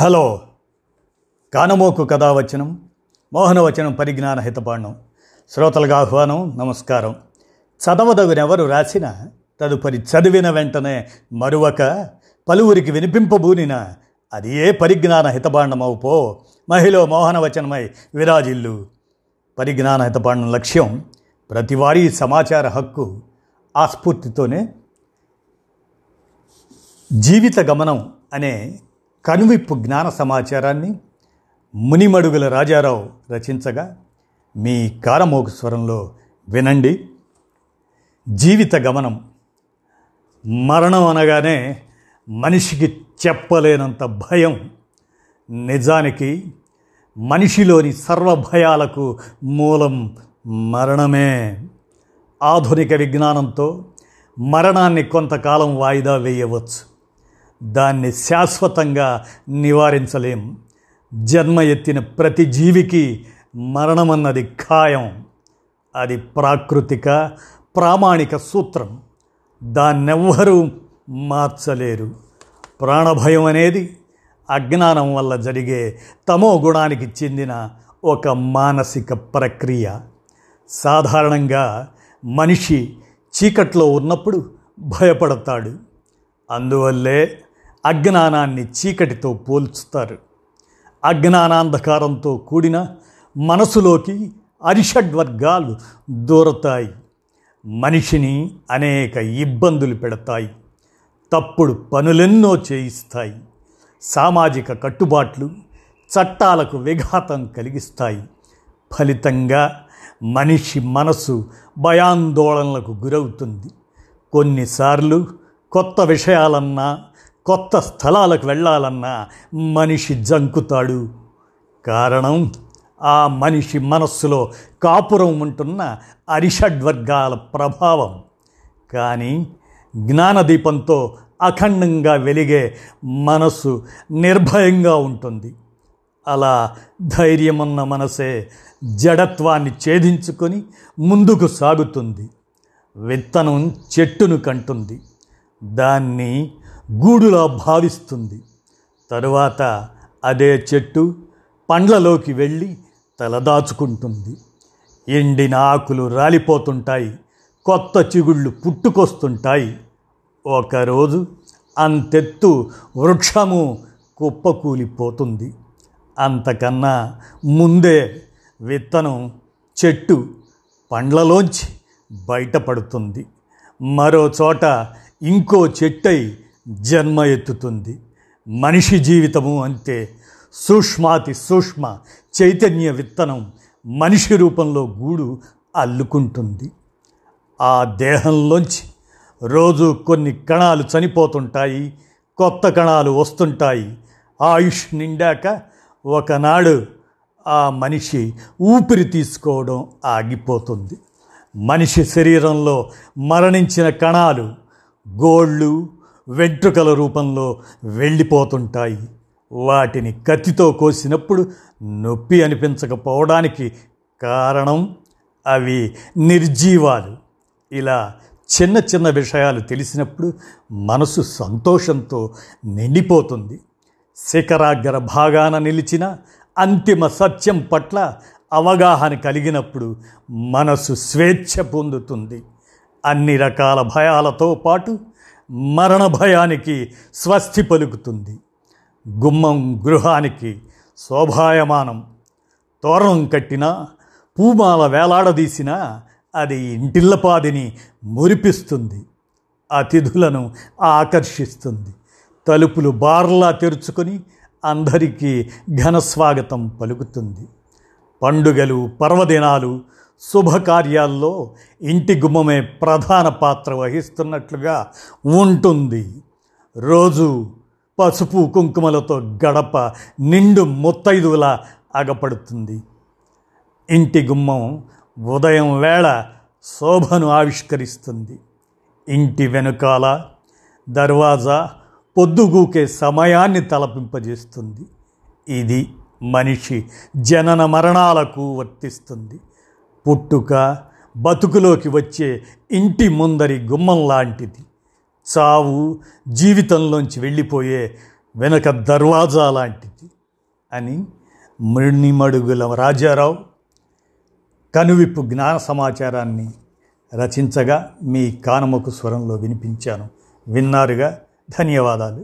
Hello. కానమోకు కథావచనం మోహనవచనం పరిజ్ఞాన హితపాండం. శ్రోతలకు ఆహ్వానం నమస్కారం. చదవదగునెవరు రాసిన తదుపరి చదివిన వెంటనే మరువక పలువురికి వినిపింపబూనిన అది ఏ పరిజ్ఞాన హితబాండమవు పో మహిళ మోహనవచనమై విరాజిల్లు. పరిజ్ఞాన హితపాండం లక్ష్యం ప్రతివారీ సమాచార హక్కు ఆస్ఫూర్తితోనే జీవిత గమనం అనే కనువిప్పు జ్ఞాన సమాచారాన్ని మునిమడుగుల రాజారావు రచించగా మీ కారమోక స్వరంలో వినండి. జీవిత గమనం. మరణం అనగానే మనిషికి చెప్పలేనంత భయం. నిజానికి మనిషిలోని సర్వభయాలకు మూలం మరణమే. ఆధునిక విజ్ఞానంతో మరణాన్ని కొంతకాలం వాయిదా వేయవచ్చు. దాన్ని శాశ్వతంగా నివారించలేం. జన్మ ఎత్తిన ప్రతి జీవికి మరణమన్నది ఖాయం. అది ప్రాకృతిక ప్రామాణిక సూత్రం. దాన్నెవ్వరూ మార్చలేరు. ప్రాణభయం అనేది అజ్ఞానం వల్ల జరిగే తమో గుణానికి చెందిన ఒక మానసిక ప్రక్రియ. సాధారణంగా మనిషి చీకట్లో ఉన్నప్పుడు భయపడతాడు. అందువల్లే అజ్ఞానాన్ని చీకటితో పోల్చుతారు. అజ్ఞానాంధకారంతో కూడిన మనసులోకి అరిషడ్వర్గాలు దూరతాయి. మనిషిని అనేక ఇబ్బందులు పెడతాయి. తప్పుడు పనులెన్నో చేయిస్తాయి. సామాజిక కట్టుబాట్లు చట్టాలకు విఘాతం కలిగిస్తాయి. ఫలితంగా మనిషి మనసు భయాందోళనలకు గురవుతుంది. కొన్నిసార్లు కొత్త విషయాలన్నా కొత్త స్థలాలకు వెళ్ళాలన్నా మనిషి జంకుతాడు. కారణం ఆ మనిషి మనస్సులో కాపురం ఉంటున్న అరిషడ్వర్గాల ప్రభావం. కానీ జ్ఞానదీపంతో అఖండంగా వెలిగే మనసు నిర్భయంగా ఉంటుంది. అలా ధైర్యమున్న మనసే జడత్వాన్ని ఛేదించుకొని ముందుకు సాగుతుంది. విత్తనం చెట్టును కంటుంది. దాన్ని గూడులా భావిస్తుంది. తరువాత అదే చెట్టు పండ్లలోకి వెళ్ళి తలదాచుకుంటుంది ఎండిన ఆకులు రాలిపోతుంటాయి. కొత్త చిగుళ్ళు పుట్టుకొస్తుంటాయి. ఒకరోజు అంతెత్తు వృక్షము కుప్పకూలిపోతుంది. అంతకన్నా ముందే విత్తనం చెట్టు పండ్లలోంచి బయటపడుతుంది. మరో చోట ఇంకో చెట్టై జన్మ ఎత్తుతుంది. మనిషి జీవితము అంతే సూక్ష్మాతి సూక్ష్మ చైతన్య విత్తనం మనిషి రూపంలో గూడు అల్లుకుంటుంది. ఆ దేహంలోంచి రోజు కొన్ని కణాలు చనిపోతుంటాయి కొత్త కణాలు వస్తుంటాయి. ఆయుష్ నిండాక ఒకనాడు ఆ మనిషి ఊపిరి తీసుకోవడం ఆగిపోతుంది. మనిషి శరీరంలో మరణించిన కణాలు గోళ్ళు వెంట్రుకల రూపంలో వెళ్ళిపోతుంటాయి. వాటిని కత్తితో కోసినప్పుడు నొప్పి అనిపించకపోవడానికి కారణం అవి నిర్జీవాలు. ఇలా చిన్న చిన్న విషయాలు తెలిసినప్పుడు మనసు సంతోషంతో నిండిపోతుంది. శిఖరాగ్ర భాగాన నిలిచిన అంతిమ సత్యం పట్ల అవగాహన కలిగినప్పుడు మనసు స్వేచ్ఛ పొందుతుంది. అన్ని రకాల భయాలతో పాటు మరణ భయానికి స్వస్తి పలుకుతుంది. గుమ్మం గృహానికి శోభాయమానం. తోరణం కట్టినా పూమాల వేలాడదీసినా అది ఇంటిల్లపాదిని మురిపిస్తుంది. అతిథులను ఆకర్షిస్తుంది. తలుపులు బార్లా తెరుచుకొని అందరికీ ఘనస్వాగతం పలుకుతుంది. పండుగలు పర్వదినాలు శుభకార్యాల్లో ఇంటి గుమ్మమే ప్రధాన పాత్ర వహిస్తున్నట్లుగా ఉంటుంది. రోజు పసుపు కుంకుమలతో గడప నిండు ముత్తైదువులా అగపడుతుంది ఇంటి గుమ్మం ఉదయం వేళ శోభను ఆవిష్కరిస్తుంది. ఇంటి వెనుకాల దర్వాజా పొద్దుగూకే సమయాన్ని తలపింపజేస్తుంది. ఇది మనిషి జనన మరణాలకు వర్తిస్తుంది. పుట్టుక బతుకులోకి వచ్చే ఇంటి ముందరి గుమ్మం లాంటిది. చావు జీవితంలోంచి వెళ్ళిపోయే వెనక దర్వాజా లాంటిది అని మణిమడుగుల రాజారావు కనువిప్పు జ్ఞాన సమాచారాన్ని రచించగా మీ కానమకు స్వరంలో వినిపించాను. విన్నారుగా? ధన్యవాదాలు.